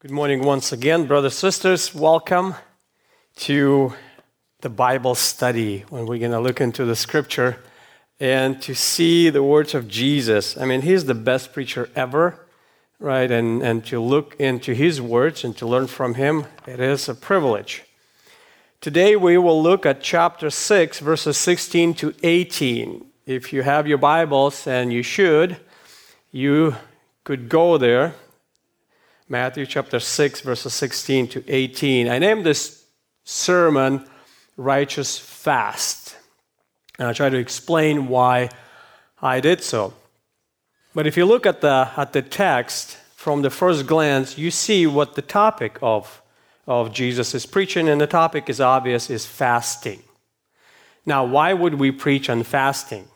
Good morning once again, brothers and sisters. Welcome to the Bible study when we're going to look into the scripture and to see the words of Jesus. I mean, he's the best preacher ever, right? And, and to look into his words and to learn from him, it is a privilege. Today we will look at chapter 6, verses 16 to 18. If you have your Bibles, and you should, you could go there Matthew chapter 6, verses 16 to 18. I named this sermon Righteous Fast. And I'll try to explain why I did so. But if you look at the, at the text from the first glance, you see what the topic of, of Jesus is preaching, and the topic is obvious is fasting. Now, why would we preach on fasting?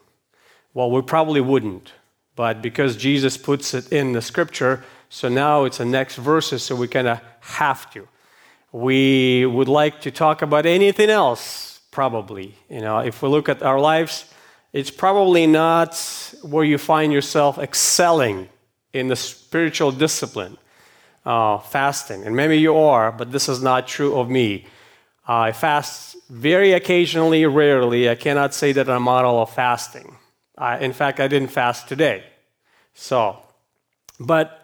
Well, we probably wouldn't. But because Jesus puts it in the scripture, so now it's the next verses, so we kind of have to. We would like to talk about anything else, probably. You know, if we look at our lives, it's probably not where you find yourself excelling in the spiritual discipline, uh, fasting. And maybe you are, but this is not true of me. I fast very occasionally, rarely. I cannot say that I'm a model of fasting. in fact, I didn't fast today. So, but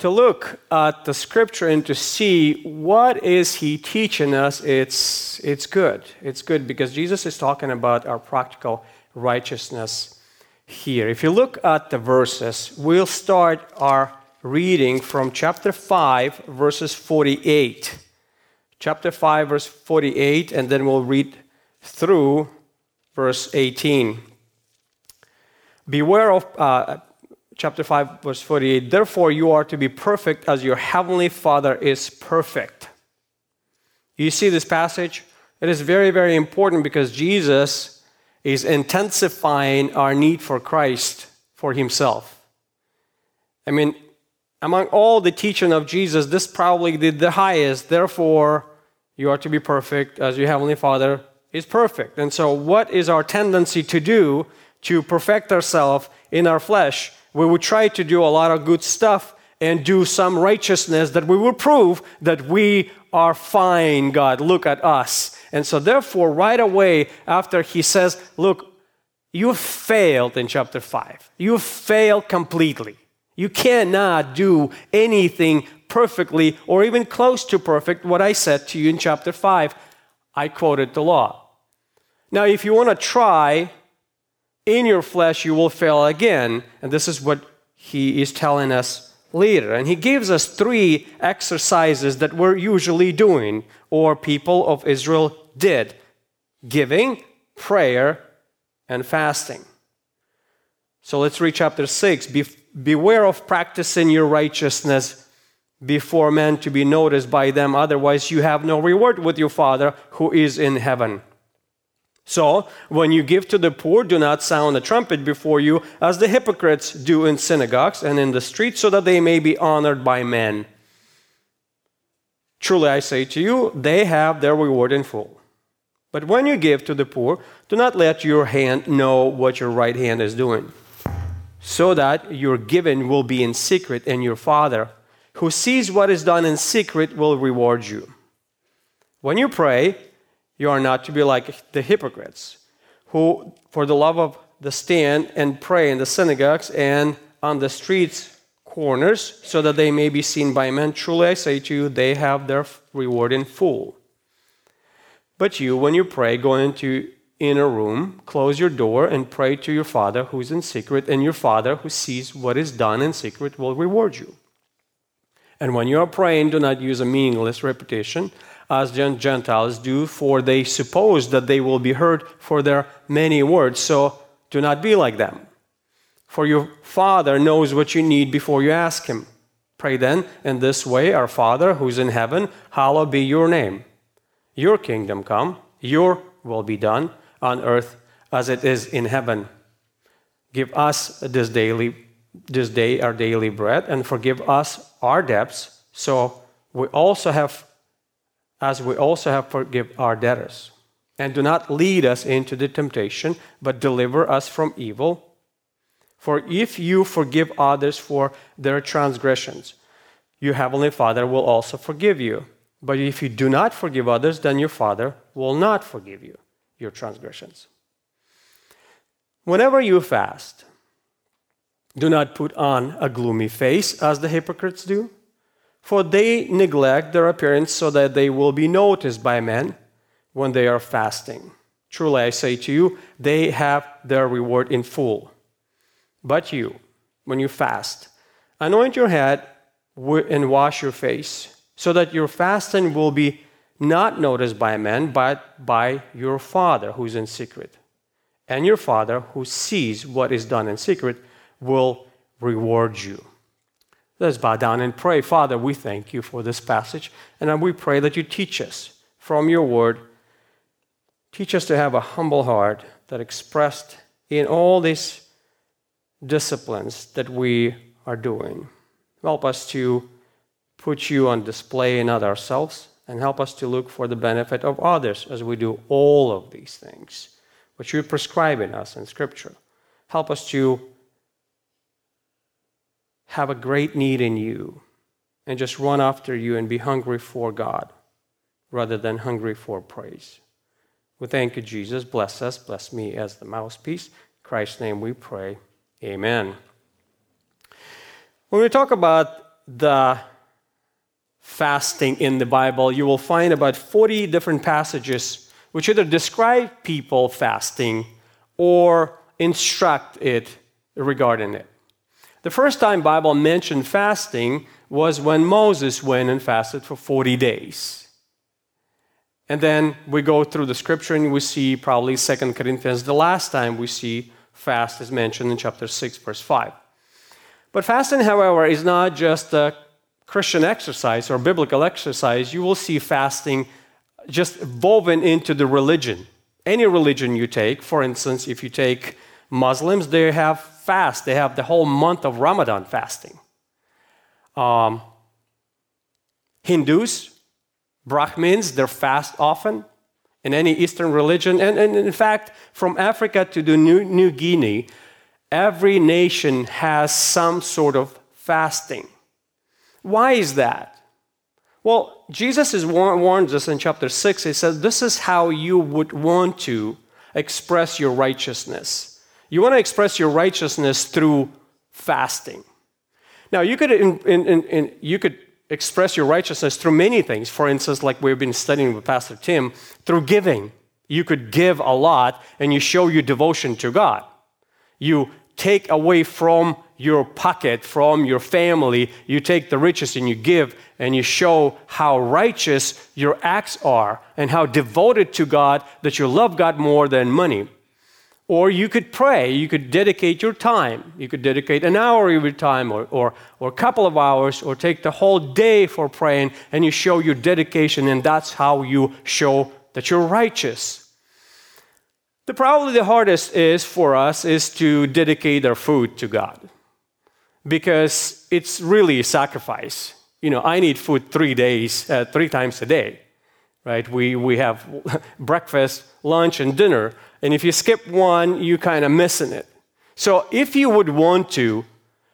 to look at the scripture and to see what is he teaching us it's it's good. It's good because jesus is talking about our practical righteousness here. If you look at the verses we'll start our reading from chapter 5 verses 48 chapter 5 verse 48 and then we'll read through verse 18 beware of uh, chapter 5, verse 48 Therefore, you are to be perfect as your heavenly Father is perfect. You see this passage? It is very, very important because Jesus is intensifying our need for Christ for himself. I mean, among all the teaching of Jesus, this probably did the highest. Therefore, you are to be perfect as your heavenly Father is perfect. And so, what is our tendency to do to perfect ourselves in our flesh? We will try to do a lot of good stuff and do some righteousness that we will prove that we are fine, God. Look at us. And so, therefore, right away after he says, Look, you failed in chapter 5, you failed completely. You cannot do anything perfectly or even close to perfect, what I said to you in chapter 5. I quoted the law. Now, if you want to try in your flesh you will fail again. And this is what he is telling us later. And he gives us three exercises that we're usually doing, or people of Israel did giving, prayer, and fasting. So let's read chapter 6. Be- beware of practicing your righteousness before men to be noticed by them, otherwise, you have no reward with your Father who is in heaven. So, when you give to the poor, do not sound a trumpet before you, as the hypocrites do in synagogues and in the streets, so that they may be honored by men. Truly, I say to you, they have their reward in full. But when you give to the poor, do not let your hand know what your right hand is doing, so that your giving will be in secret, and your Father, who sees what is done in secret, will reward you. When you pray, you are not to be like the hypocrites, who, for the love of the stand and pray in the synagogues and on the streets corners, so that they may be seen by men. Truly I say to you, they have their reward in full. But you, when you pray, go into inner room, close your door, and pray to your Father who is in secret, and your Father who sees what is done in secret will reward you. And when you are praying, do not use a meaningless repetition as Gentiles do, for they suppose that they will be heard for their many words. So do not be like them. For your Father knows what you need before you ask Him. Pray then in this way Our Father who's in heaven, hallowed be your name. Your kingdom come, your will be done on earth as it is in heaven. Give us this daily this day our daily bread and forgive us our debts so we also have as we also have forgive our debtors. And do not lead us into the temptation, but deliver us from evil. For if you forgive others for their transgressions, your heavenly Father will also forgive you. But if you do not forgive others, then your Father will not forgive you your transgressions. Whenever you fast, do not put on a gloomy face as the hypocrites do, for they neglect their appearance so that they will be noticed by men when they are fasting. Truly, I say to you, they have their reward in full. But you, when you fast, anoint your head and wash your face, so that your fasting will be not noticed by men, but by your Father who is in secret. And your Father who sees what is done in secret will reward you. Let's bow down and pray. Father, we thank you for this passage, and we pray that you teach us from your word. Teach us to have a humble heart that expressed in all these disciplines that we are doing. Help us to put you on display in ourselves and help us to look for the benefit of others as we do all of these things, which you prescribe in us in Scripture. Help us to have a great need in you and just run after you and be hungry for God rather than hungry for praise. We thank you, Jesus. Bless us. Bless me as the mouthpiece. In Christ's name we pray. Amen. When we talk about the fasting in the Bible, you will find about 40 different passages which either describe people fasting or instruct it regarding it. The first time Bible mentioned fasting was when Moses went and fasted for 40 days. And then we go through the scripture and we see probably 2 Corinthians, the last time we see fast is mentioned in chapter 6, verse 5. But fasting, however, is not just a Christian exercise or biblical exercise. You will see fasting just woven into the religion. Any religion you take, for instance, if you take Muslims, they have fast. They have the whole month of Ramadan fasting. Um, Hindus, Brahmins, they fast often in any Eastern religion. And, and in fact, from Africa to the New, New Guinea, every nation has some sort of fasting. Why is that? Well, Jesus is warns us in chapter 6. He says, This is how you would want to express your righteousness. You want to express your righteousness through fasting. Now, you could, in, in, in, you could express your righteousness through many things. For instance, like we've been studying with Pastor Tim, through giving. You could give a lot and you show your devotion to God. You take away from your pocket, from your family, you take the riches and you give and you show how righteous your acts are and how devoted to God that you love God more than money. Or you could pray, you could dedicate your time. You could dedicate an hour of your time or, or, or a couple of hours or take the whole day for praying and you show your dedication, and that's how you show that you're righteous. The probably the hardest is for us is to dedicate our food to God because it's really a sacrifice. You know, I need food three days, uh, three times a day, right? We, we have breakfast, lunch, and dinner. And if you skip one, you kind of missing it. So if you would want to,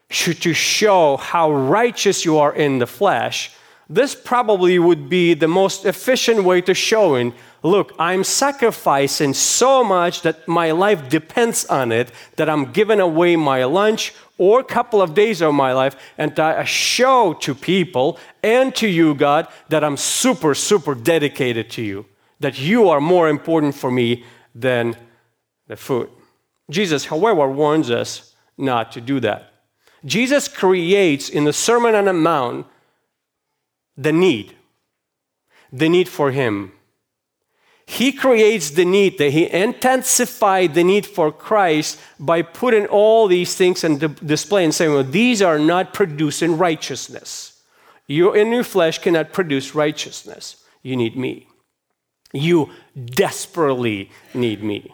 to show how righteous you are in the flesh, this probably would be the most efficient way to showing look i'm sacrificing so much that my life depends on it that i'm giving away my lunch or a couple of days of my life and I show to people and to you, God, that I'm super, super dedicated to you, that you are more important for me than the food. Jesus, however, warns us not to do that. Jesus creates in the Sermon on the Mount the need, the need for Him. He creates the need, that He intensified the need for Christ by putting all these things on display and saying, well, these are not producing righteousness. You in your flesh cannot produce righteousness. You need me. You desperately need me.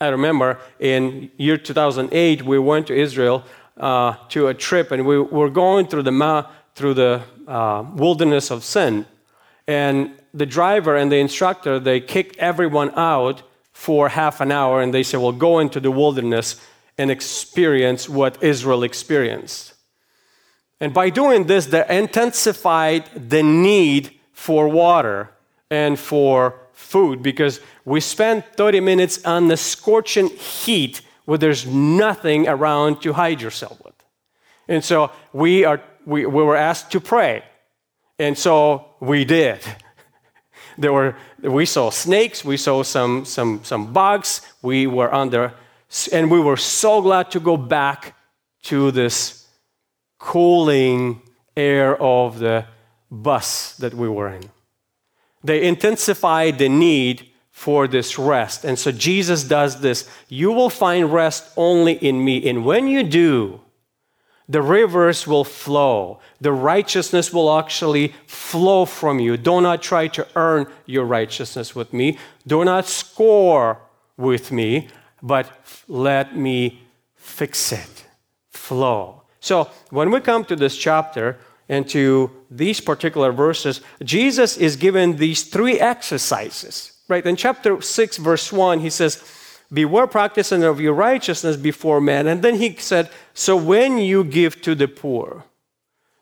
I remember in year 2008, we went to Israel uh, to a trip, and we were going through the ma- through the uh, wilderness of sin, and the driver and the instructor, they kicked everyone out for half an hour and they said, Well, go into the wilderness and experience what Israel experienced. And by doing this, they intensified the need for water and for food because we spent 30 minutes on the scorching heat where there's nothing around to hide yourself with. And so we, are, we, we were asked to pray. And so we did. there were, we saw snakes, we saw some, some, some bugs, we were under, and we were so glad to go back to this cooling air of the bus that we were in. They intensified the need for this rest. And so Jesus does this. You will find rest only in me. And when you do, the rivers will flow. The righteousness will actually flow from you. Do not try to earn your righteousness with me. Do not score with me, but let me fix it. Flow. So when we come to this chapter and to these particular verses, Jesus is given these three exercises. Right? In chapter 6, verse 1, he says, Beware practicing of your righteousness before men. And then he said, So when you give to the poor,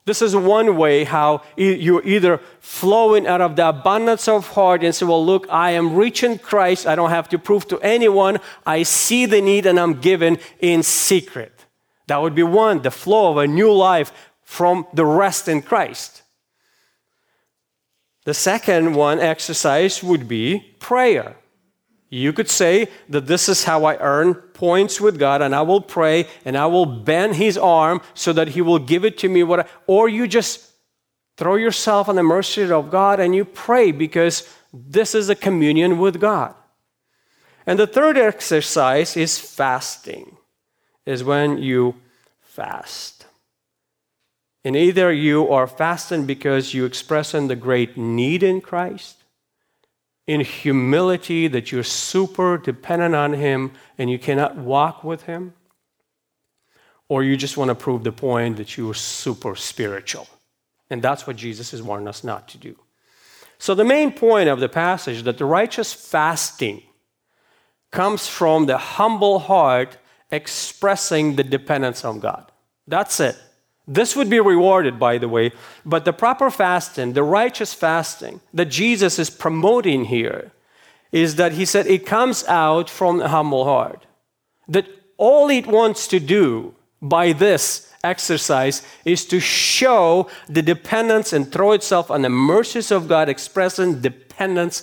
this is one way how you're either flowing out of the abundance of heart and say, Well, look, I am rich in Christ. I don't have to prove to anyone. I see the need and I'm given in secret. That would be one, the flow of a new life from the rest in Christ. The second one exercise would be prayer. You could say that this is how I earn points with God, and I will pray and I will bend His arm so that He will give it to me. What I, or you just throw yourself on the mercy of God and you pray because this is a communion with God. And the third exercise is fasting, is when you fast. And either you are fasting because you expressing the great need in Christ, in humility that you're super dependent on Him and you cannot walk with Him, or you just want to prove the point that you are super spiritual. And that's what Jesus is warning us not to do. So, the main point of the passage that the righteous fasting comes from the humble heart expressing the dependence on God. That's it. This would be rewarded, by the way, but the proper fasting, the righteous fasting that Jesus is promoting here, is that he said it comes out from a humble heart. That all it wants to do by this exercise is to show the dependence and throw itself on the mercies of God, expressing dependence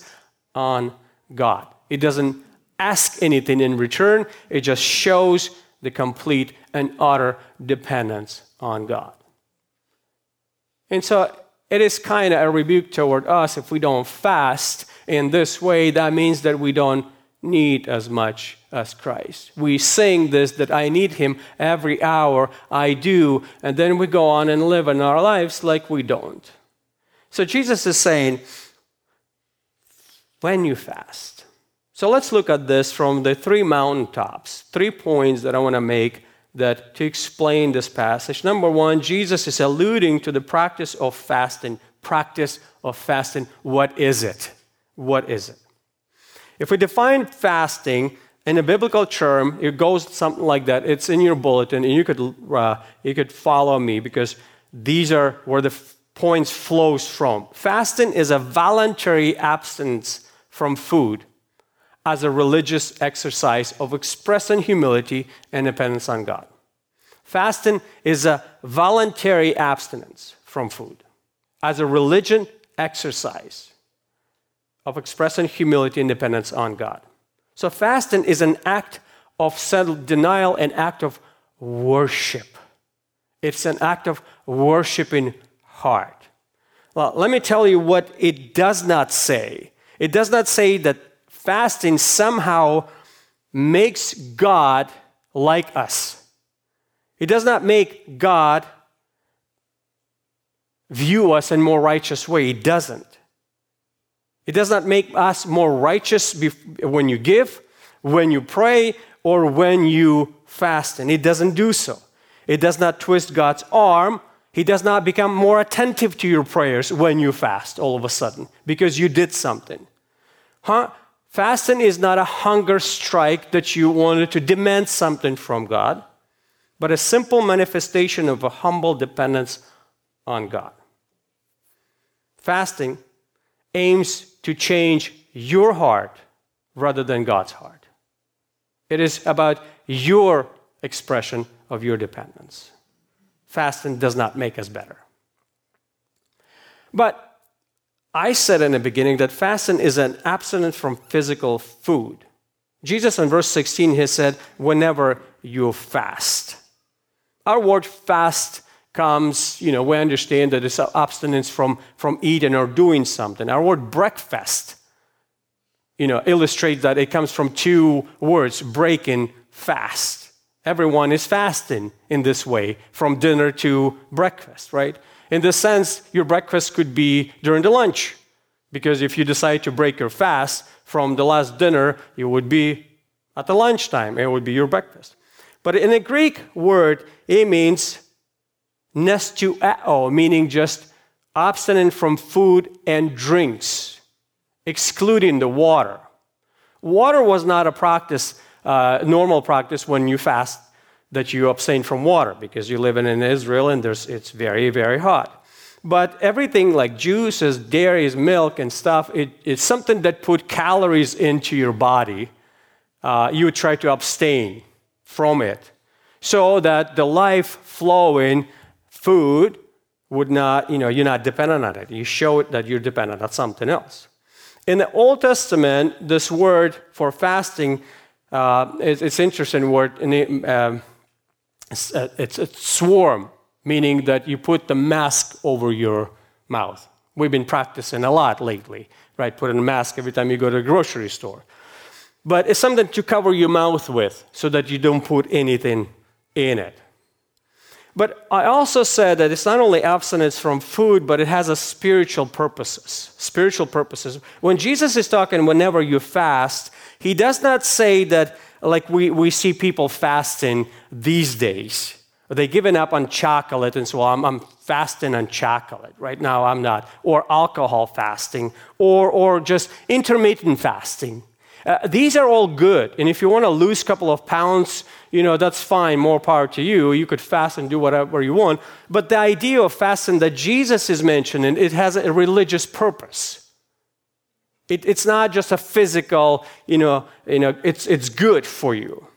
on God. It doesn't ask anything in return, it just shows the complete and utter dependence on God. And so it is kind of a rebuke toward us if we don't fast in this way. That means that we don't need as much as Christ. We sing this that I need Him every hour, I do, and then we go on and live in our lives like we don't. So Jesus is saying, when you fast. So let's look at this from the three mountaintops, three points that I want to make that to explain this passage. Number one, Jesus is alluding to the practice of fasting. Practice of fasting. What is it? What is it? If we define fasting in a biblical term, it goes something like that. It's in your bulletin, and you could uh, you could follow me because these are where the f- points flows from. Fasting is a voluntary abstinence from food as a religious exercise of expressing humility and dependence on God. Fasting is a voluntary abstinence from food as a religion exercise of expressing humility and dependence on God. So, fasting is an act of self denial, an act of worship. It's an act of worshiping heart. Well, let me tell you what it does not say. It does not say that fasting somehow makes God like us. It does not make God view us in more righteous way. It doesn't. It does not make us more righteous when you give, when you pray, or when you fast, and it doesn't do so. It does not twist God's arm. He does not become more attentive to your prayers when you fast all of a sudden because you did something. Huh? Fasting is not a hunger strike that you wanted to demand something from God, but a simple manifestation of a humble dependence on God. Fasting aims to change your heart rather than God's heart. It is about your expression of your dependence. Fasting does not make us better. But I said in the beginning that fasting is an abstinence from physical food. Jesus in verse 16 he said, whenever you fast. Our word fast comes, you know, we understand that it's abstinence from, from eating or doing something. Our word breakfast, you know, illustrates that it comes from two words, breaking fast. Everyone is fasting in this way, from dinner to breakfast, right? In this sense, your breakfast could be during the lunch, because if you decide to break your fast from the last dinner, it would be at the lunchtime, it would be your breakfast. But in the Greek word, it means nesteuo, meaning just abstinent from food and drinks, excluding the water. Water was not a practice, uh, normal practice when you fast that you abstain from water because you live in Israel and it's very, very hot. But everything like juices, dairies, milk, and stuff, it, it's something that put calories into your body. Uh, you try to abstain from it so that the life flowing food would not, you know, you're not dependent on it. You show it that you're dependent on something else. In the Old Testament, this word for fasting, uh, it's, it's interesting word. In um, it's, a, it's a swarm, meaning that you put the mask over your mouth. We've been practicing a lot lately, right? Putting a mask every time you go to the grocery store. But it's something to cover your mouth with so that you don't put anything in it. But I also said that it's not only abstinence from food, but it has a spiritual purposes. Spiritual purposes. When Jesus is talking, whenever you fast, he does not say that like we, we see people fasting these days. They've given up on chocolate and so I'm, I'm fasting on chocolate. Right now I'm not. Or alcohol fasting, or, or just intermittent fasting. Uh, these are all good. And if you want to lose a couple of pounds, you know, that's fine, more power to you. You could fast and do whatever you want. But the idea of fasting that Jesus is mentioning, it has a religious purpose. It, it's not just a physical, you know, you know it's, it's good for you.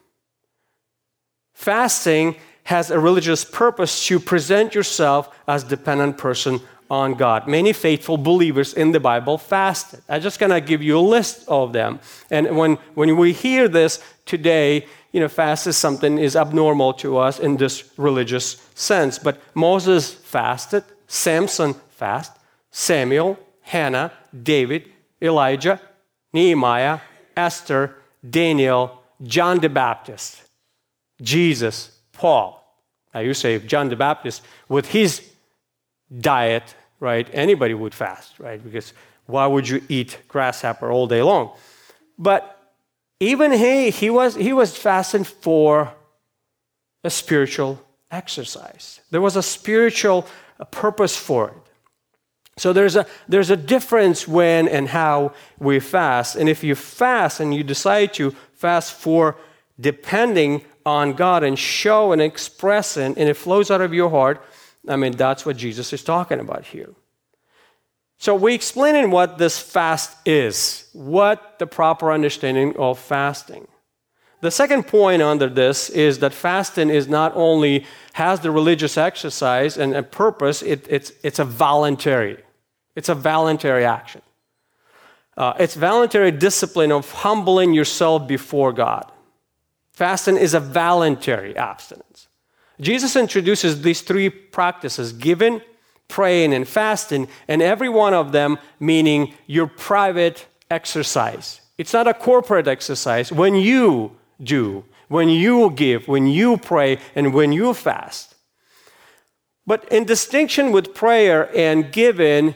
Fasting has a religious purpose to present yourself as dependent person on God. Many faithful believers in the Bible fasted. I'm just going to give you a list of them. And when, when we hear this today, you know, fast is something is abnormal to us in this religious sense. But Moses fasted, Samson fasted, Samuel, Hannah, David, Elijah, Nehemiah, Esther, Daniel, John the Baptist, Jesus, Paul. Now you say John the Baptist, with his diet, right, anybody would fast, right? Because why would you eat grasshopper all day long? But even he, he was, he was fasting for a spiritual exercise. There was a spiritual purpose for it. So there's a, there's a difference when and how we fast. And if you fast and you decide to fast for depending on God and show and expressing, and it flows out of your heart, I mean, that's what Jesus is talking about here. So we explain in what this fast is, what the proper understanding of fasting. The second point under this is that fasting is not only has the religious exercise and a purpose, it, it's, it's a voluntary. It's a voluntary action. Uh, it's voluntary discipline of humbling yourself before God. Fasting is a voluntary abstinence. Jesus introduces these three practices giving, praying, and fasting, and every one of them meaning your private exercise. It's not a corporate exercise. When you do, when you give, when you pray, and when you fast. But in distinction with prayer and giving,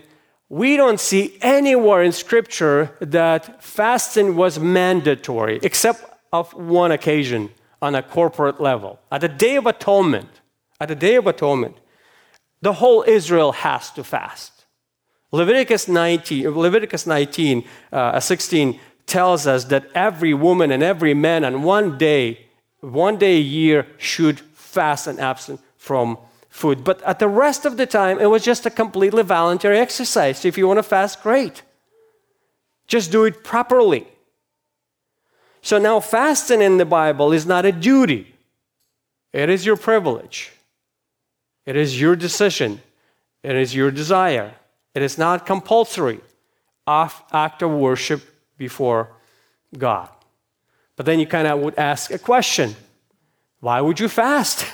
we don't see anywhere in Scripture that fasting was mandatory, except of one occasion on a corporate level. At the Day of Atonement, at the Day of Atonement, the whole Israel has to fast. Leviticus 19, Leviticus 19 uh, 16 tells us that every woman and every man on one day, one day a year should fast and absent from food. But at the rest of the time, it was just a completely voluntary exercise. If you want to fast, great. Just do it properly. So now, fasting in the Bible is not a duty, it is your privilege, it is your decision, it is your desire. It is not compulsory act of worship before God. But then you kind of would ask a question why would you fast?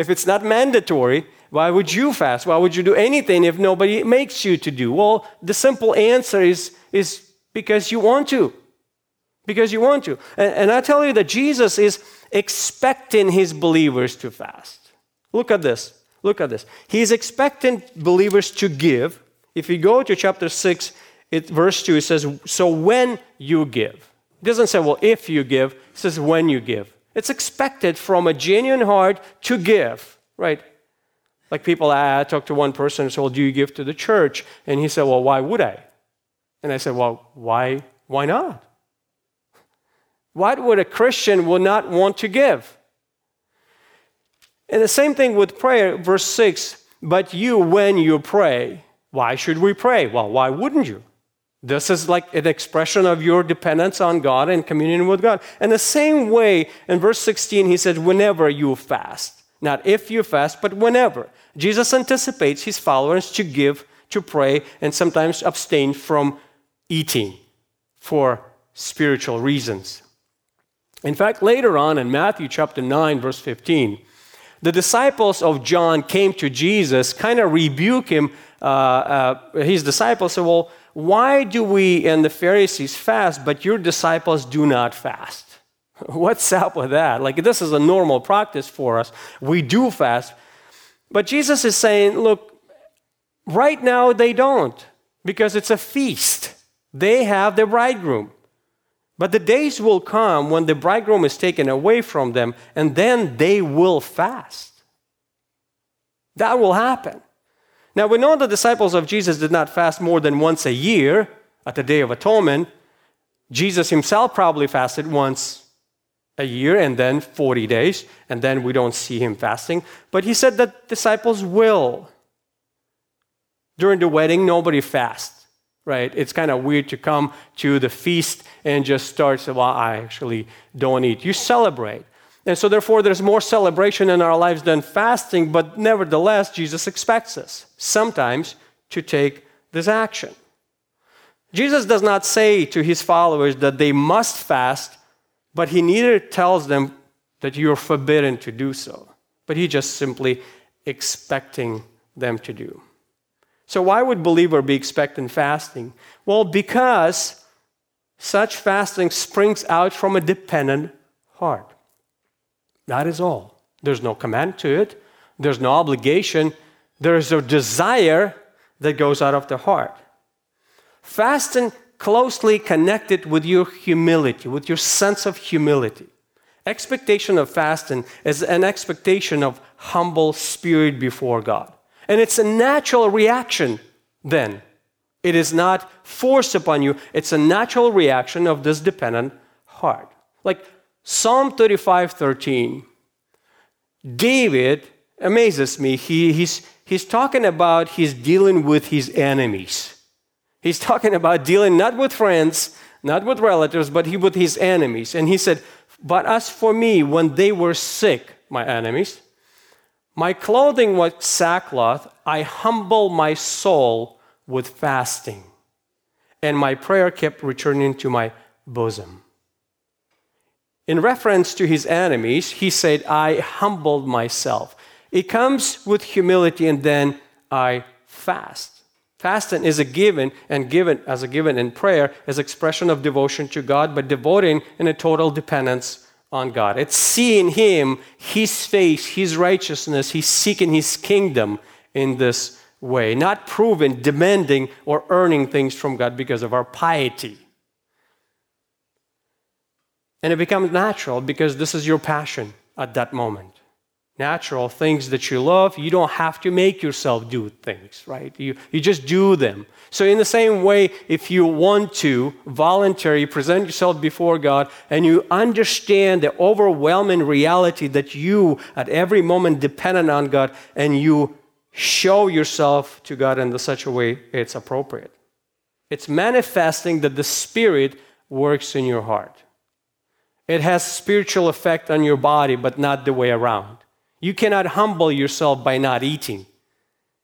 If it's not mandatory, why would you fast? Why would you do anything if nobody makes you to do? Well, the simple answer is, is because you want to. Because you want to. And, and I tell you that Jesus is expecting his believers to fast. Look at this. Look at this. He's expecting believers to give. If you go to chapter 6, it, verse 2, it says, So when you give. It doesn't say, well, if you give. It says, when you give. It's expected from a genuine heart to give, right? Like people, ah, I talked to one person and said, Well, do you give to the church? And he said, Well, why would I? And I said, Well, why, why not? Why would a Christian will not want to give? And the same thing with prayer, verse 6 But you, when you pray, why should we pray? Well, why wouldn't you? This is like an expression of your dependence on God and communion with God. And the same way, in verse 16, he said, whenever you fast. Not if you fast, but whenever. Jesus anticipates his followers to give, to pray, and sometimes abstain from eating for spiritual reasons. In fact, later on in Matthew chapter 9, verse 15, the disciples of John came to Jesus, kind of rebuke him. Uh, uh, his disciples said, Well, why do we and the Pharisees fast, but your disciples do not fast? What's up with that? Like, this is a normal practice for us. We do fast. But Jesus is saying, look, right now they don't because it's a feast. They have the bridegroom. But the days will come when the bridegroom is taken away from them, and then they will fast. That will happen. Now, we know the disciples of Jesus did not fast more than once a year at the Day of Atonement. Jesus himself probably fasted once a year and then 40 days, and then we don't see him fasting. But he said that disciples will. During the wedding, nobody fasts, right? It's kind of weird to come to the feast and just start, well, I actually don't eat. You celebrate. And so, therefore, there's more celebration in our lives than fasting, but nevertheless, Jesus expects us sometimes to take this action. Jesus does not say to his followers that they must fast, but he neither tells them that you're forbidden to do so, but he just simply expecting them to do. So, why would believer be expecting fasting? Well, because such fasting springs out from a dependent heart. That is all. There's no command to it, there's no obligation, there's a desire that goes out of the heart. Fasting closely connected with your humility, with your sense of humility. Expectation of fasting is an expectation of humble spirit before God. And it's a natural reaction then. It is not forced upon you, it's a natural reaction of this dependent heart. Like Psalm 35 13. David amazes me. He, he's, he's talking about he's dealing with his enemies. He's talking about dealing not with friends, not with relatives, but he with his enemies. And he said, But as for me, when they were sick, my enemies, my clothing was sackcloth, I humble my soul with fasting, and my prayer kept returning to my bosom. In reference to his enemies, he said, I humbled myself. It comes with humility, and then I fast. Fasting is a given, and given as a given in prayer is expression of devotion to God, but devoting in a total dependence on God. It's seeing Him, His face, His righteousness, He's seeking His kingdom in this way, not proving, demanding, or earning things from God because of our piety. And it becomes natural because this is your passion at that moment. natural things that you love, you don't have to make yourself do things, right? You, you just do them. So, in the same way, if you want to voluntarily present yourself before God and you understand the overwhelming reality that you, at every moment, dependent on God, and you show yourself to God in such a way it's appropriate. It's manifesting that the Spirit works in your heart. It has spiritual effect on your body, but not the way around. You cannot humble yourself by not eating.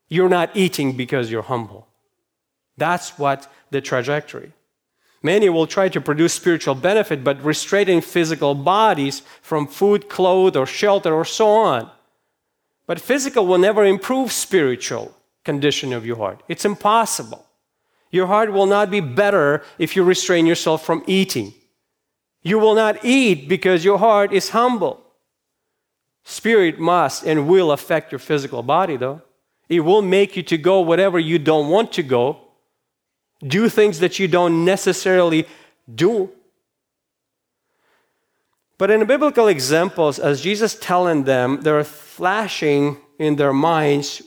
You're not eating because you're humble. That's what the trajectory. Many will try to produce spiritual benefit, but restraining physical bodies from food, clothes, or shelter, or so on. But physical will never improve spiritual condition of your heart. It's impossible. Your heart will not be better if you restrain yourself from eating. You will not eat because your heart is humble. Spirit must and will affect your physical body, though. It will make you to go whatever you don't want to go, do things that you don't necessarily do. But in the biblical examples, as Jesus telling them, they're flashing in their minds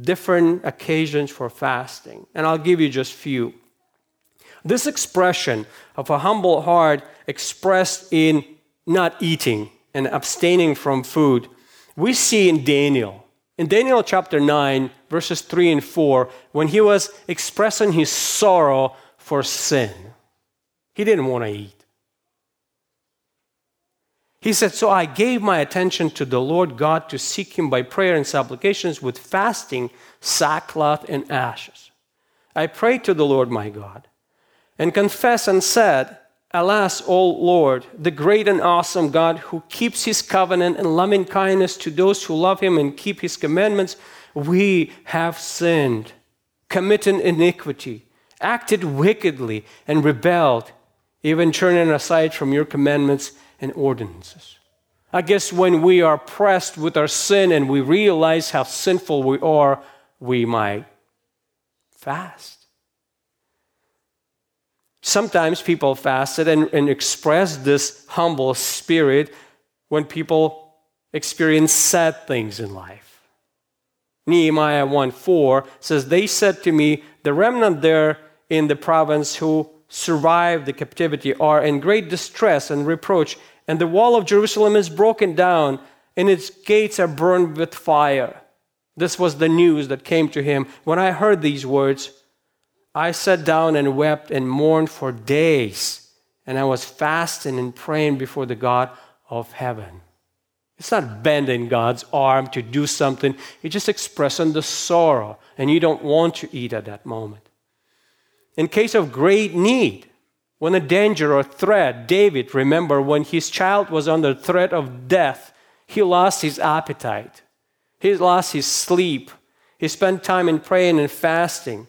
different occasions for fasting. And I'll give you just few. This expression of a humble heart expressed in not eating and abstaining from food, we see in Daniel. In Daniel chapter 9, verses 3 and 4, when he was expressing his sorrow for sin, he didn't want to eat. He said, So I gave my attention to the Lord God to seek him by prayer and supplications with fasting, sackcloth, and ashes. I prayed to the Lord my God and confessed and said, Alas, O Lord, the great and awesome God who keeps his covenant and loving kindness to those who love him and keep his commandments, we have sinned, committed iniquity, acted wickedly, and rebelled, even turning aside from your commandments and ordinances. I guess when we are pressed with our sin and we realize how sinful we are, we might fast. Sometimes people fasted and, and expressed this humble spirit when people experience sad things in life. Nehemiah 1 4 says, They said to me, The remnant there in the province who survived the captivity are in great distress and reproach, and the wall of Jerusalem is broken down, and its gates are burned with fire. This was the news that came to him. When I heard these words, I sat down and wept and mourned for days, and I was fasting and praying before the God of heaven. It's not bending God's arm to do something, it's just expressing the sorrow, and you don't want to eat at that moment. In case of great need, when a danger or threat, David, remember, when his child was under threat of death, he lost his appetite. He lost his sleep. He spent time in praying and fasting.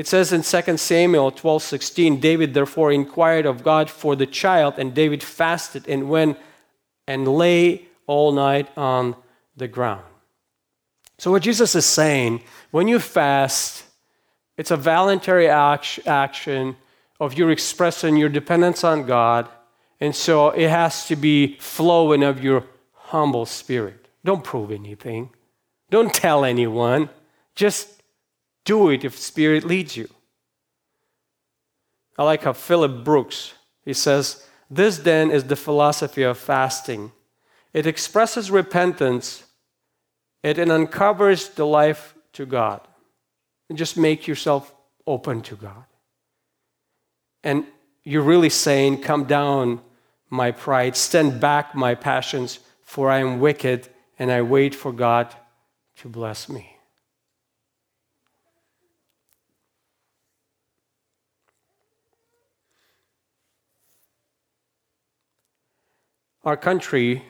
It says in 2 Samuel 12 16, David therefore inquired of God for the child, and David fasted and went and lay all night on the ground. So, what Jesus is saying, when you fast, it's a voluntary action of your expressing your dependence on God. And so it has to be flowing of your humble spirit. Don't prove anything. Don't tell anyone. Just do it if spirit leads you. I like how Philip Brooks, he says, this then is the philosophy of fasting. It expresses repentance. It uncovers the life to God and just make yourself open to God. And you're really saying, Come down, my pride, stand back, my passions, for I am wicked and I wait for God to bless me. Our country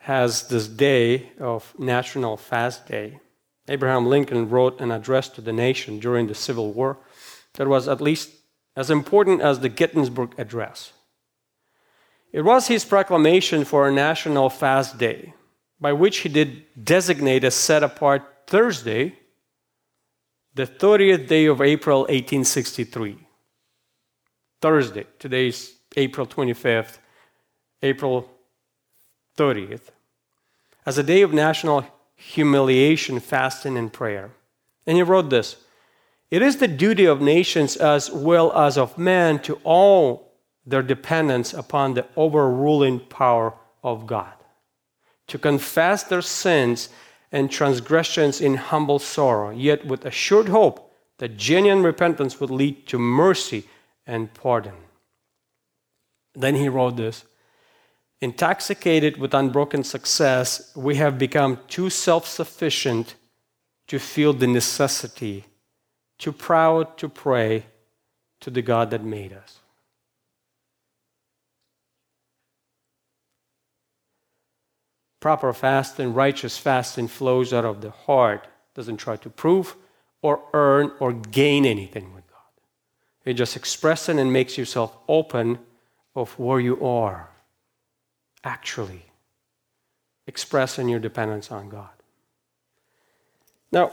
has this day of National Fast Day. Abraham Lincoln wrote an address to the nation during the Civil War that was at least as important as the Gettysburg Address. It was his proclamation for a national fast day, by which he did designate a set apart Thursday, the 30th day of April 1863. Thursday, today's April 25th, April 30th. as a day of national humiliation, fasting, and prayer. And he wrote this It is the duty of nations as well as of men to all their dependence upon the overruling power of God, to confess their sins and transgressions in humble sorrow, yet with assured hope that genuine repentance would lead to mercy and pardon. Then he wrote this Intoxicated with unbroken success, we have become too self sufficient to feel the necessity, too proud to pray to the God that made us. Proper fasting, righteous fasting flows out of the heart, doesn't try to prove or earn or gain anything with God. It just expresses and makes yourself open of where you are, actually expressing your dependence on God. Now,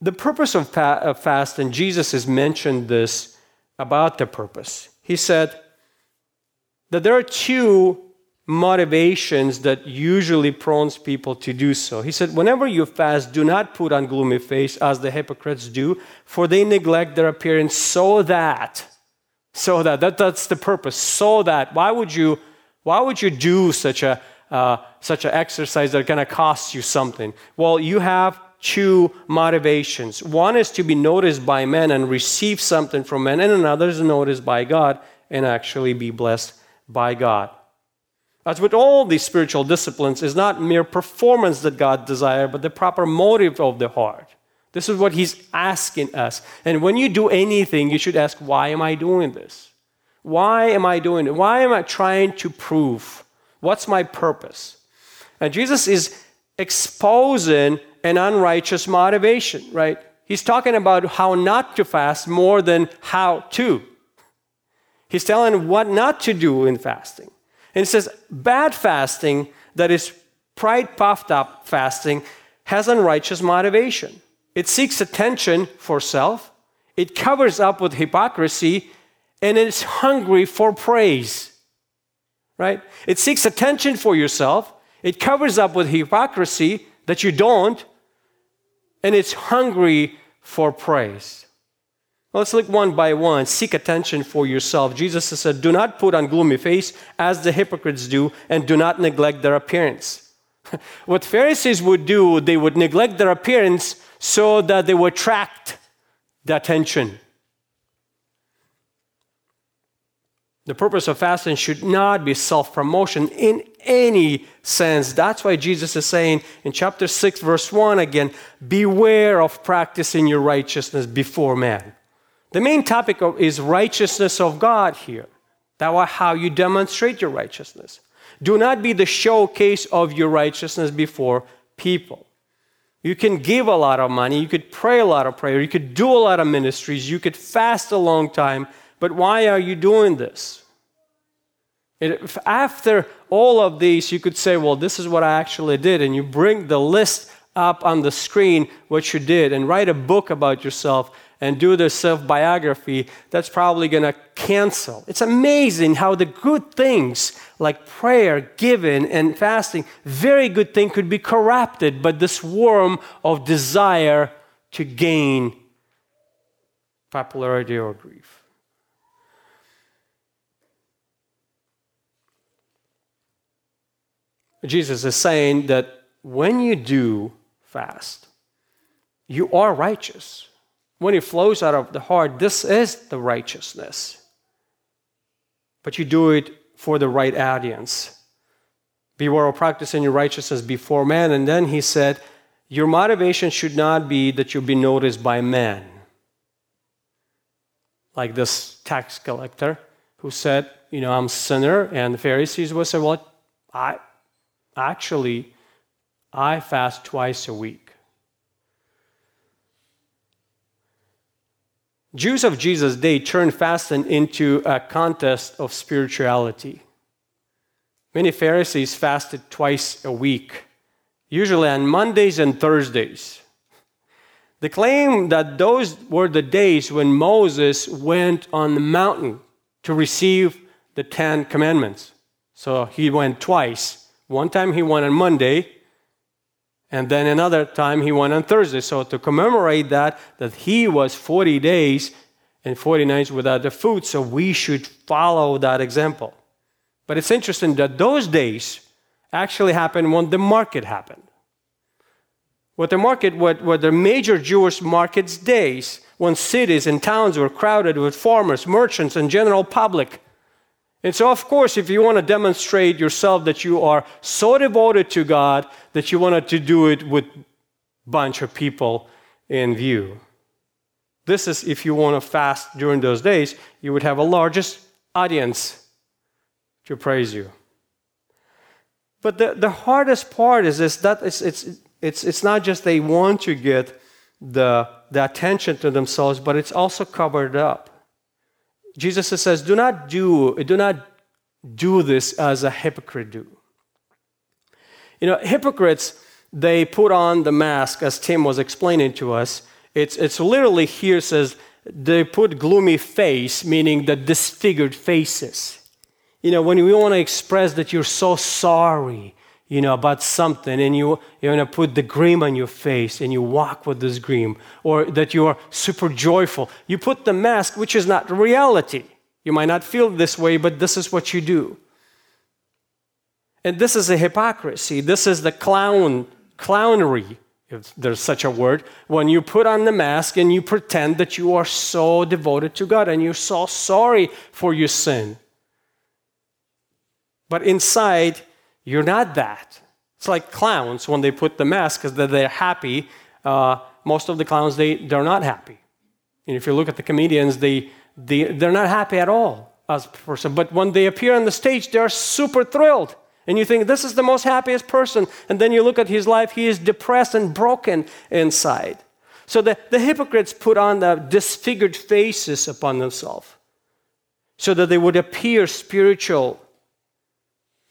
the purpose of fast, and Jesus has mentioned this about the purpose. He said that there are two motivations that usually prompts people to do so. He said, Whenever you fast, do not put on gloomy face as the hypocrites do, for they neglect their appearance so that, so that, that that's the purpose, so that. Why would you, why would you do such a, uh, such an exercise that's going to cost you something? Well, you have two motivations. One is to be noticed by men and receive something from men, and another is noticed by God and actually be blessed by God. As with all these spiritual disciplines, is not mere performance that God desires, but the proper motive of the heart. This is what He's asking us. And when you do anything, you should ask, why am I doing this? Why am I doing it? Why am I trying to prove? What's my purpose? And Jesus is exposing an unrighteous motivation, right? He's talking about how not to fast more than how to. He's telling what not to do in fasting. And it says, bad fasting, that is pride puffed up fasting, has unrighteous motivation. It seeks attention for self, it covers up with hypocrisy, and it's hungry for praise. Right? It seeks attention for yourself, it covers up with hypocrisy that you don't, and it's hungry for praise. Let's look one by one. Seek attention for yourself. Jesus said, Do not put on gloomy face as the hypocrites do, and do not neglect their appearance. what Pharisees would do, they would neglect their appearance so that they would attract the attention. The purpose of fasting should not be self promotion in any sense. That's why Jesus is saying in chapter 6, verse 1 again, beware of practicing your righteousness before man. The main topic is righteousness of God here. That's how you demonstrate your righteousness. Do not be the showcase of your righteousness before people. You can give a lot of money, you could pray a lot of prayer, you could do a lot of ministries, you could fast a long time, but why are you doing this? If after all of these, you could say, Well, this is what I actually did, and you bring the list up on the screen what you did and write a book about yourself and do the self biography, that's probably going to cancel. It's amazing how the good things like prayer, giving, and fasting, very good thing could be corrupted by this worm of desire to gain popularity or grief. Jesus is saying that when you do fast, you are righteous when it flows out of the heart, this is the righteousness. But you do it for the right audience. Beware of practicing your righteousness before man. And then he said, Your motivation should not be that you'll be noticed by men. Like this tax collector who said, You know, I'm a sinner. And the Pharisees would say, Well, I actually, I fast twice a week. Jews of Jesus' day turned fasting into a contest of spirituality. Many Pharisees fasted twice a week, usually on Mondays and Thursdays. They claim that those were the days when Moses went on the mountain to receive the Ten Commandments. So he went twice One time he went on Monday, and then another time he went on Thursday. So to commemorate that, that he was 40 days and 40 nights without the food, so we should follow that example. But it's interesting that those days actually happened when the market happened. What the market, what, what the major Jewish markets days, when cities and towns were crowded with farmers, merchants, and general public. And so, of course, if you want to demonstrate yourself that you are so devoted to God that you wanted to do it with a bunch of people in view. This is if you want to fast during those days, you would have a largest audience to praise you. But the, the hardest part is, this that it's, it's, it's, it's not just they want to get the, the attention to themselves, but it's also covered up. Jesus says, do not do, do not do this as a hypocrite do. You know, hypocrites, they put on the mask, as Tim was explaining to us. It's, it's literally here says they put gloomy face, meaning the disfigured faces. You know, when we want to express that you're so sorry, you know, about something and you, you're going to put the grin on your face and you walk with this grin, or that you are super joyful, you put the mask, which is not reality. You might not feel this way, but this is what you do. And this is a hypocrisy. This is the clown, clownery, if there's such a word, when you put on the mask and you pretend that you are so devoted to God and you're so sorry for your sin. But inside, you're not that. It's like clowns when they put the mask because they're happy. Uh, most of the clowns, they, they're not happy. And if you look at the comedians, they, they, they're not happy at all as a person. But when they appear on the stage, they're super thrilled. And you think, this is the most happiest person. And then you look at his life, he is depressed and broken inside. So the, the hypocrites put on the disfigured faces upon themselves so that they would appear spiritual.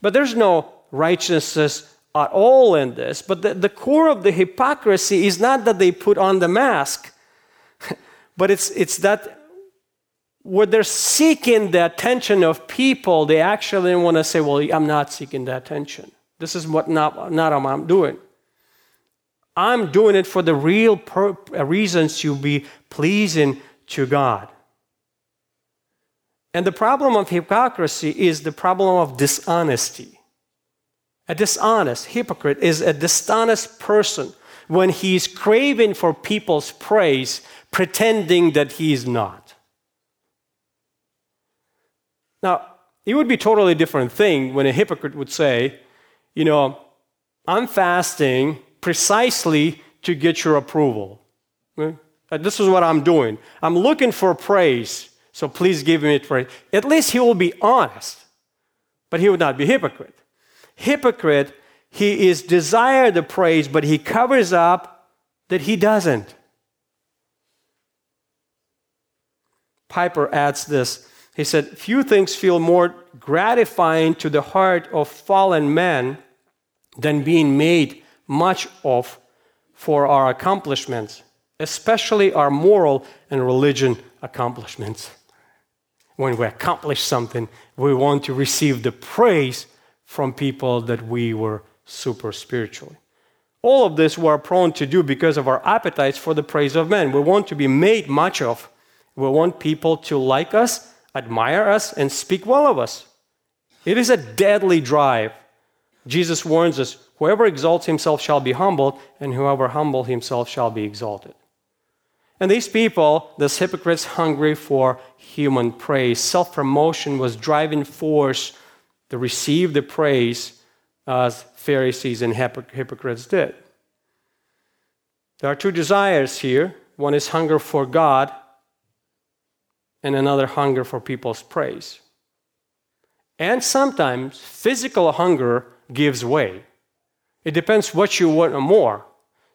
But there's no righteousness at all in this. But the, the core of the hypocrisy is not that they put on the mask, but it's, it's that where they're seeking the attention of people, they actually want to say, Well, I'm not seeking the attention. This is what not, not what I'm doing. I'm doing it for the real pur- reasons to be pleasing to God. And the problem of hypocrisy is the problem of dishonesty. A dishonest hypocrite is a dishonest person when he's craving for people's praise, pretending that he's not. Now, it would be a totally different thing when a hypocrite would say, you know, I'm fasting precisely to get your approval. Hmm? Uh, this is what I'm doing. I'm looking for praise, so please give me praise. At least he will be honest, but he would not be hypocrite hypocrite, he is desire the praise, but he covers up that he doesn't. Piper adds this. He said, Few things feel more gratifying to the heart of fallen men than being made much of for our accomplishments, especially our moral and religion accomplishments. When we accomplish something, we want to receive the praise from people that we were super spiritually. All of this we're prone to do because of our appetites for the praise of men. We want to be made much of. We want people to like us, admire us, and speak well of us. It is a deadly drive. Jesus warns us whoever exalts himself shall be humbled, and whoever humbles himself shall be exalted. And these people, these hypocrites, hungry for human praise, self promotion was driving force receive the praise as Pharisees and hypocrites did. There are two desires here one is hunger for God, and another hunger for people's praise. And sometimes physical hunger gives way. It depends what you want more.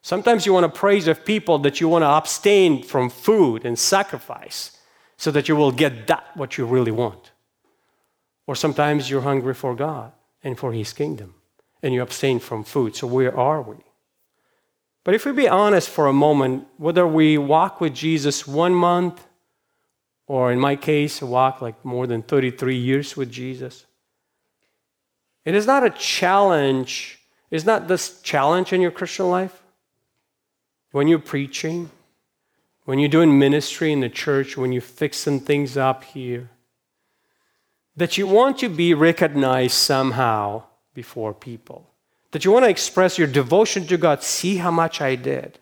Sometimes you want to praise of people that you want to abstain from food and sacrifice so that you will get that what you really want. Or sometimes you're hungry for God and for His kingdom, and you abstain from food. So, where are we? But if we be honest for a moment, whether we walk with Jesus one month, or in my case, walk like more than 33 years with Jesus, It is not a challenge. Is not this challenge in your Christian life? When you're preaching, when you're doing ministry in the church, when you're fixing things up here, that you want to be recognized somehow before people, that you want to express your devotion to God. See how much I did.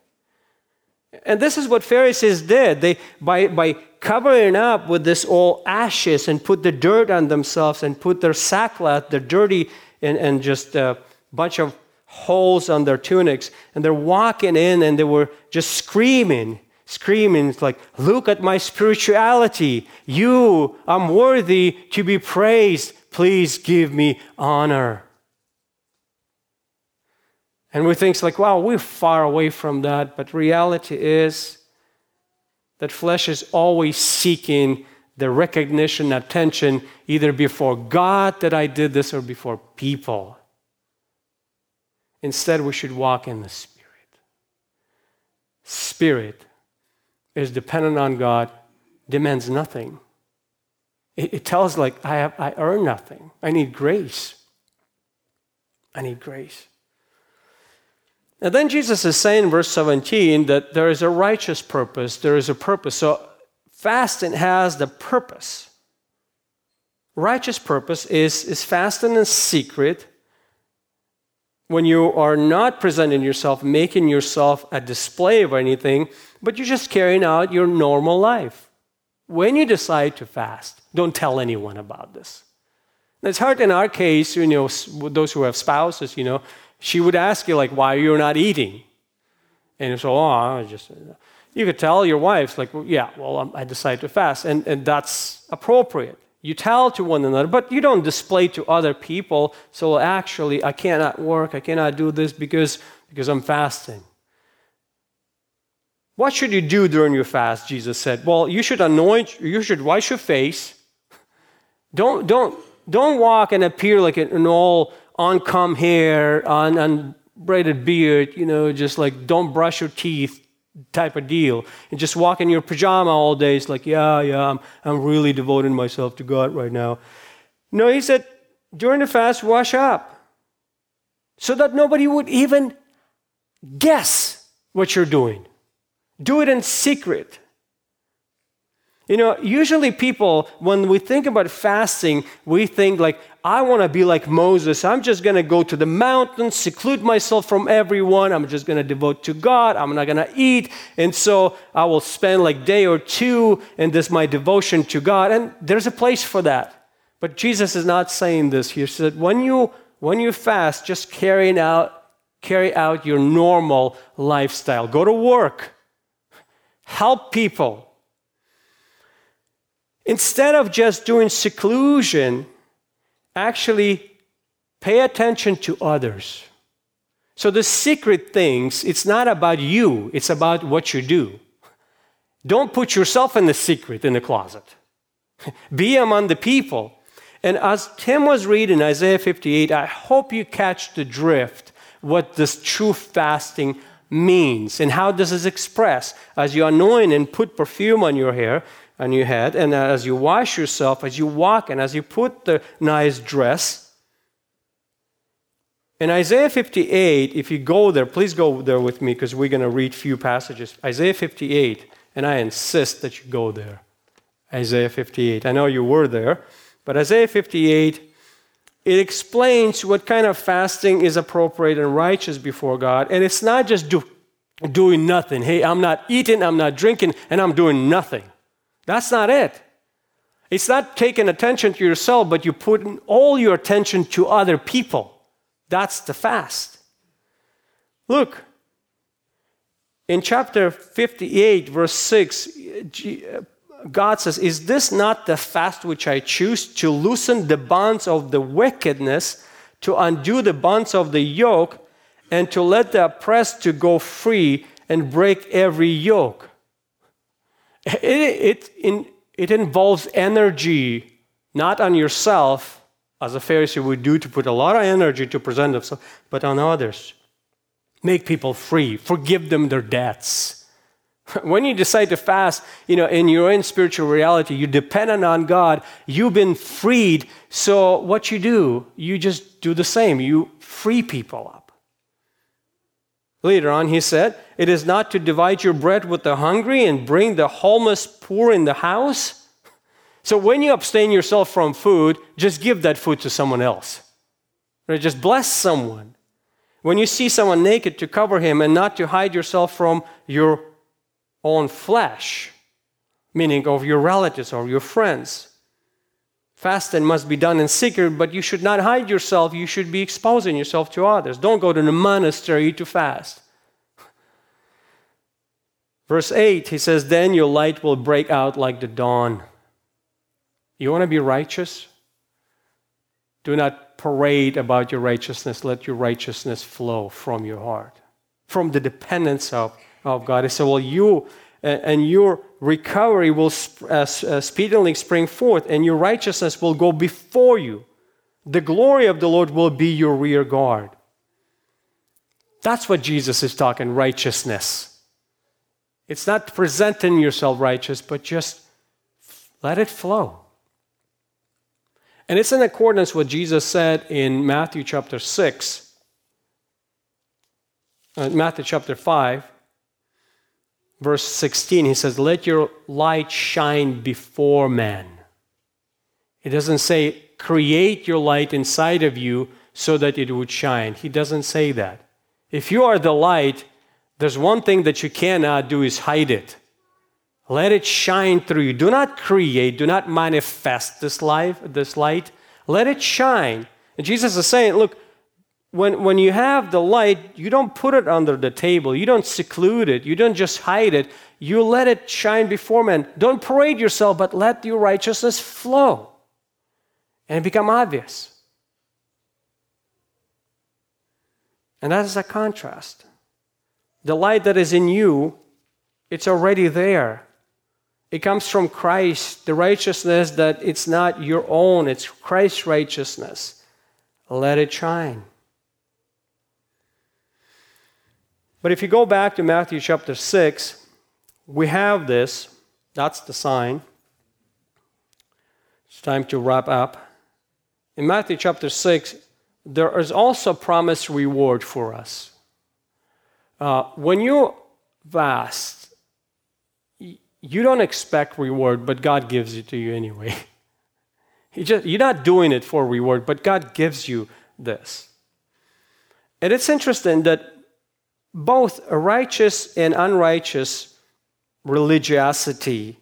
And this is what Pharisees did. They, by, by covering up with this all ashes and put the dirt on themselves and put their sackcloth, their dirty, and, and just a bunch of holes on their tunics, and they're walking in and they were just screaming, screaming, it's like, look at my spirituality. You, I'm worthy to be praised. Please give me honor. And we think like, wow, we're far away from that. But reality is that flesh is always seeking the recognition, attention, either before God that I did this or before people. Instead, we should walk in the Spirit. Spirit is dependent on God, demands nothing. It, it tells like I have I earn nothing. I need grace. I need grace. And then Jesus is saying in verse 17 that there is a righteous purpose, there is a purpose. So fasting has the purpose. Righteous purpose is, is fasting in secret when you are not presenting yourself, making yourself a display of anything, but you're just carrying out your normal life. When you decide to fast, don't tell anyone about this. It's hard in our case, you know, those who have spouses, you know, she would ask you, like, why you're not eating. And so, oh, I just, you could tell your wife, like, well, yeah, well, um, I decided to fast. And, and that's appropriate. You tell to one another, but you don't display to other people. So actually, I cannot work, I cannot do this because, because I'm fasting. What should you do during your fast? Jesus said. Well, you should anoint, you should wash your face. Don't, don't, don't walk and appear like an all uncomb hair, un, unbraided beard, you know, just like don't brush your teeth type of deal. And just walk in your pajama all day. It's like, yeah, yeah, I'm, I'm really devoting myself to God right now. No, he said, during the fast, wash up so that nobody would even guess what you're doing. Do it in secret. You know, usually people, when we think about fasting, we think like, I want to be like Moses. I'm just going to go to the mountains, seclude myself from everyone. I'm just going to devote to God. I'm not going to eat. And so I will spend like day or two in this my devotion to God. And there's a place for that. But Jesus is not saying this. He said, when you when you fast, just carrying out, carry out your normal lifestyle. Go to work. Help people Instead of just doing seclusion, actually pay attention to others. So the secret things, it's not about you, it's about what you do. Don't put yourself in the secret in the closet. Be among the people. And as Tim was reading Isaiah 58, I hope you catch the drift what this true fasting means and how this is expressed. As you anoint and put perfume on your hair, on your head, and as you wash yourself, as you walk, and as you put the nice dress. In Isaiah 58, if you go there, please go there with me because we're going to read few passages. Isaiah 58, and I insist that you go there. Isaiah 58. I know you were there, but Isaiah 58 it explains what kind of fasting is appropriate and righteous before God. And it's not just do, doing nothing. Hey, I'm not eating, I'm not drinking, and I'm doing nothing. That's not it. It's not taking attention to yourself, but you put all your attention to other people. That's the fast. Look, in chapter 58, verse 6, God says, Is this not the fast which I choose to loosen the bonds of the wickedness, to undo the bonds of the yoke, and to let the oppressed to go free and break every yoke? It, it, in, it involves energy, not on yourself, as a Pharisee would do to put a lot of energy to present himself, but on others. Make people free, forgive them their debts, When you decide to fast, you know, in your own spiritual reality, you're dependent on God, you've been freed. So what you do, you just do the same. You free people up. Later on, he said, It is not to divide your bread with the hungry and bring the homeless poor in the house. So when you abstain yourself from food, just give that food to someone else. Right? Just bless someone. When you see someone naked, to cover him and not to hide yourself from your own flesh, meaning of your relatives or your friends. Fasting must be done in secret, but you should not hide yourself. You should be exposing yourself to others. Don't go to the monastery to fast. Verse 8, he says, Then your light will break out like the dawn. You want to be righteous? Do not parade about your righteousness. Let your righteousness flow from your heart, from the dependence of of God. He said, Well, you and your recovery will uh, uh, speedily spring forth, and your righteousness will go before you. The glory of the Lord will be your rear guard. That's what Jesus is talking righteousness. It's not presenting yourself righteous, but just let it flow. And it's in accordance with what Jesus said in Matthew chapter 6, uh, Matthew chapter 5, verse 16, he says, Let your light shine before men. It doesn't say, Create your light inside of you so that it would shine. He doesn't say that. If you are the light, there's one thing that you cannot do is hide it. Let it shine through you. Do not create, do not manifest this life, this light. Let it shine. And Jesus is saying, look, when, when you have the light, you don't put it under the table. You don't seclude it. You don't just hide it. You let it shine before men. Don't parade yourself, but let your righteousness flow and become obvious. And that is a contrast. The light that is in you, it's already there. It comes from Christ, the righteousness that it's not your own, it's Christ's righteousness. Let it shine. But if you go back to Matthew chapter 6, we have this. That's the sign. It's time to wrap up. In Matthew chapter 6, there is also promised reward for us. Uh, when you fast, you don't expect reward, but God gives it to you anyway. He just, you're not doing it for reward, but God gives you this. And it's interesting that both righteous and unrighteous religiosity,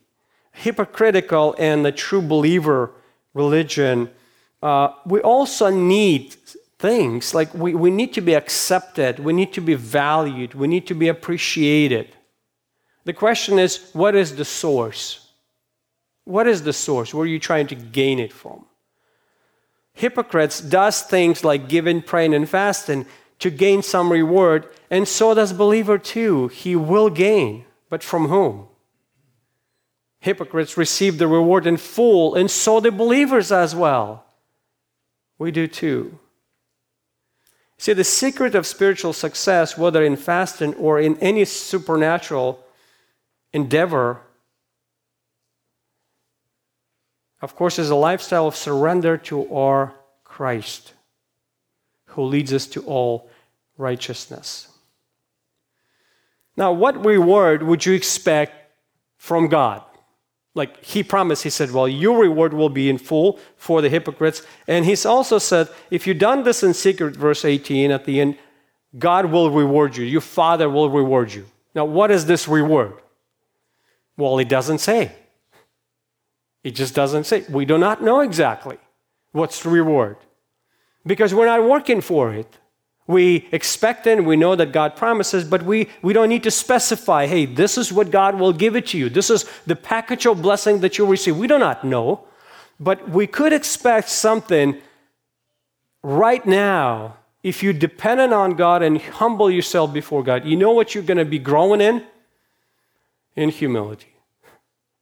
hypocritical and the true believer religion, uh, we also need things like we, we need to be accepted, we need to be valued, we need to be appreciated. The question is what is the source? What is the source? Where are you trying to gain it from? Hypocrites does things like giving, praying, and fasting to gain some reward, and so does believer too. He will gain, but from whom? Hypocrites receive the reward in full, and so do believers as well. We do too. See, the secret of spiritual success, whether in fasting or in any supernatural endeavor, of course, is a lifestyle of surrender to our Christ who leads us to all righteousness. Now, what reward would you expect from God? Like he promised, he said, Well, your reward will be in full for the hypocrites. And he's also said, If you've done this in secret, verse 18 at the end, God will reward you. Your Father will reward you. Now, what is this reward? Well, he doesn't say. He just doesn't say. We do not know exactly what's the reward because we're not working for it. We expect it and we know that God promises, but we, we don't need to specify, hey, this is what God will give it to you. This is the package of blessing that you'll receive. We do not know, but we could expect something right now if you're dependent on God and humble yourself before God. You know what you're going to be growing in? In humility.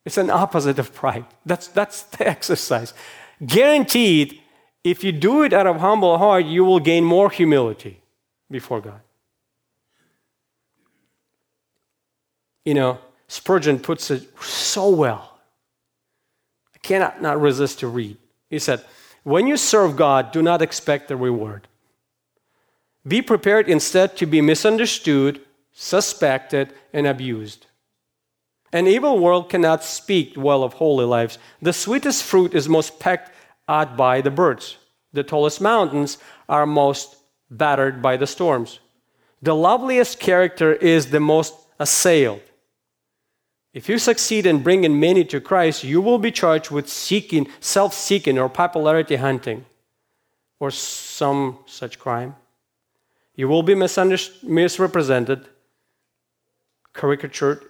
It's an opposite of pride. That's, that's the exercise. Guaranteed, if you do it out of humble heart, you will gain more humility before God. You know, Spurgeon puts it so well. I cannot not resist to read. He said, When you serve God, do not expect a reward. Be prepared instead to be misunderstood, suspected, and abused. An evil world cannot speak well of holy lives. The sweetest fruit is most pecked at by the birds. The tallest mountains are most battered by the storms. The loveliest character is the most assailed. If you succeed in bringing many to Christ, you will be charged with seeking, self-seeking, or popularity hunting, or some such crime. You will be misrepresented, caricatured,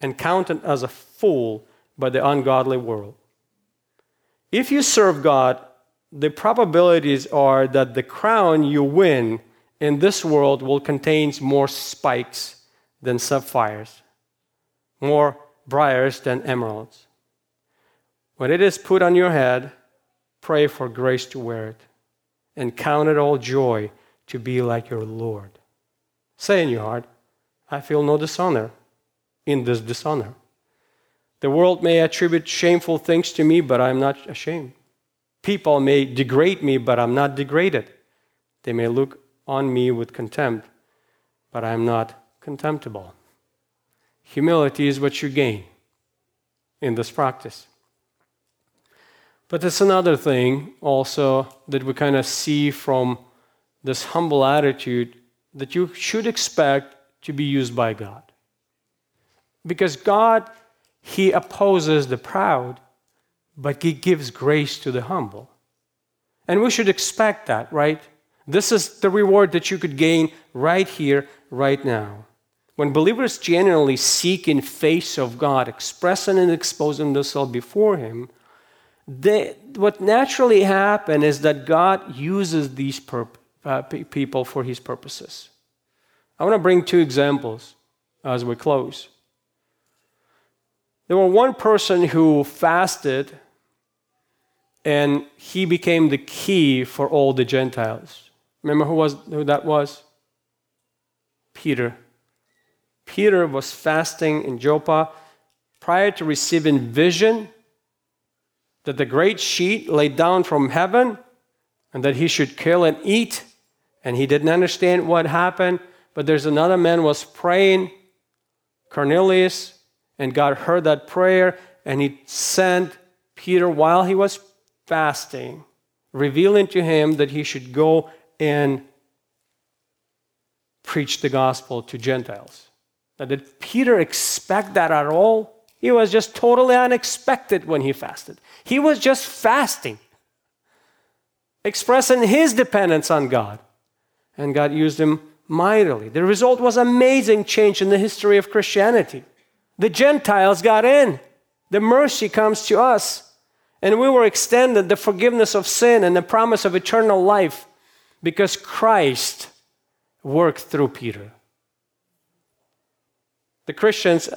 and counted as a fool by the ungodly world. If you serve God, the probabilities are that the crown you win in this world will contain more spikes than sapphires, more briars than emeralds. When it is put on your head, pray for grace to wear it, and count it all joy to be like your Lord. Say in your heart, I feel no dishonor in this dishonor. The world may attribute shameful things to me, but I'm not ashamed. People may degrade me, but I'm not degraded. They may look on me with contempt, but I'm not contemptible. Humility is what you gain in this practice. But there's another thing also that we kind of see from this humble attitude that you should expect to be used by God. Because God, He opposes the proud, but He gives grace to the humble. And we should expect that, right? This is the reward that you could gain right here, right now. When believers genuinely seek in face of God, expressing and exposing themselves before Him, they, what naturally happens is that God uses these uh, people for His purposes. I want to bring two examples as we close. There was one person who fasted, and he became the key for all the Gentiles. Remember who, was, who that was? Peter. Peter was fasting in Joppa prior to receiving vision that the great sheet laid down from heaven and that he should kill and eat. And he didn't understand what happened. But there's another man was praying, Cornelius, and God heard that prayer and he sent Peter while he was fasting, revealing to him that he should go and preach the gospel to Gentiles. Now, did Peter expect that at all? He was just totally unexpected when he fasted. He was just fasting, expressing his dependence on God. And God used him mightily. The result was amazing change in the history of Christianity. The Gentiles got in. The mercy comes to us. And we were extended the forgiveness of sin and the promise of eternal life because Christ worked through Peter. The Christians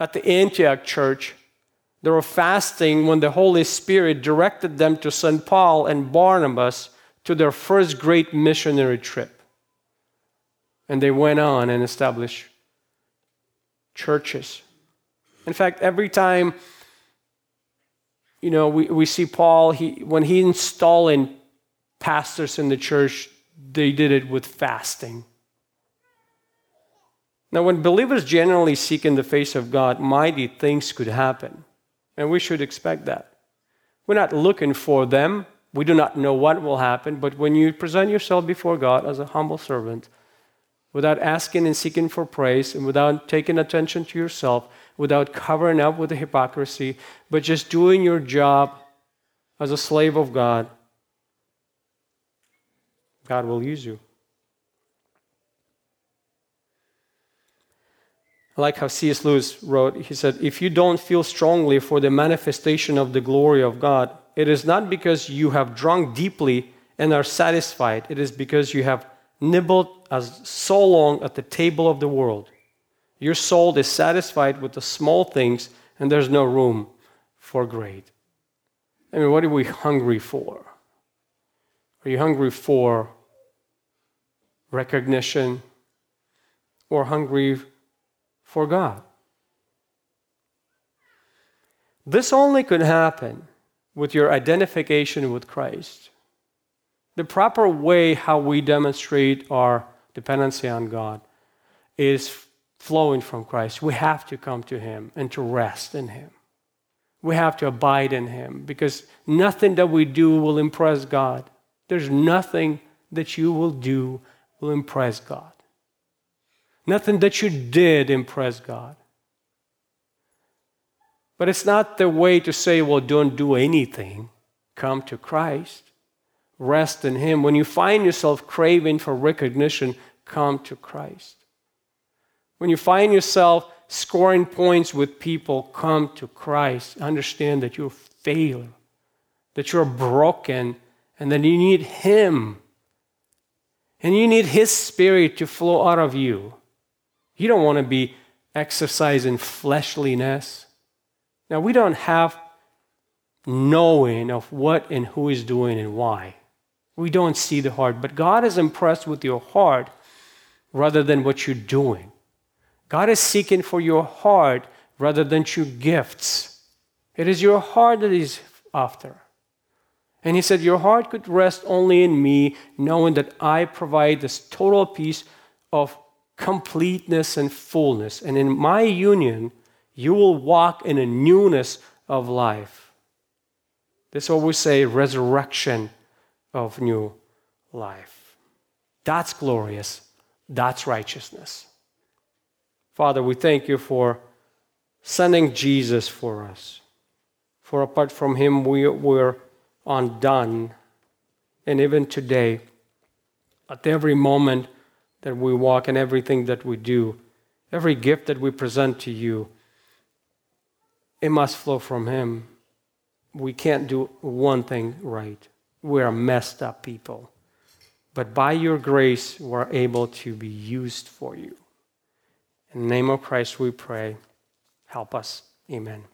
at the Antioch church, they were fasting when the Holy Spirit directed them to St. Paul and Barnabas to their first great missionary trip. And they went on and established churches in fact, every time, you know, we, we see Paul, he, when he installing pastors in the church, they did it with fasting. Now, when believers generally seek in the face of God, mighty things could happen. And we should expect that. We're not looking for them. We do not know what will happen. But when you present yourself before God as a humble servant, without asking and seeking for praise, and without taking attention to yourself, without covering up with the hypocrisy, but just doing your job as a slave of God, God will use you. I like how C.S. Lewis wrote, he said, If you don't feel strongly for the manifestation of the glory of God, it is not because you have drunk deeply and are satisfied, it is because you have nibbled as so long at the table of the world your soul is satisfied with the small things, and there's no room for great. I mean, what are we hungry for? Are you hungry for recognition or hungry for God? This only could happen with your identification with Christ. The proper way how we demonstrate our dependency on God is flowing from Christ. We have to come to Him and to rest in Him. We have to abide in Him because nothing that we do will impress God. There's nothing that you will do will impress God. Nothing that you did impress God. But it's not the way to say, well, don't do anything. Come to Christ. Rest in Him. When you find yourself craving for recognition, come to Christ. When you find yourself scoring points with people, come to Christ. Understand that you're a failure, that you're broken, and that you need Him. And you need His Spirit to flow out of you. You don't want to be exercising fleshliness. Now, we don't have knowing of what and who is doing and why. We don't see the heart, but God is impressed with your heart rather than what you're doing. God is seeking for your heart rather than your gifts. It is your heart that He's after. And He said, Your heart could rest only in me, knowing that I provide this total peace of completeness and fullness. And in my union, you will walk in a newness of life. This is what we say resurrection of new life. That's glorious. That's righteousness. Father, we thank you for sending Jesus for us. For apart from him, we, we're undone. And even today, at every moment that we walk and everything that we do, every gift that we present to you, it must flow from Him. We can't do one thing right. We're messed up people. But by your grace, we're able to be used for you. In the name of Christ, we pray. Help us. Amen.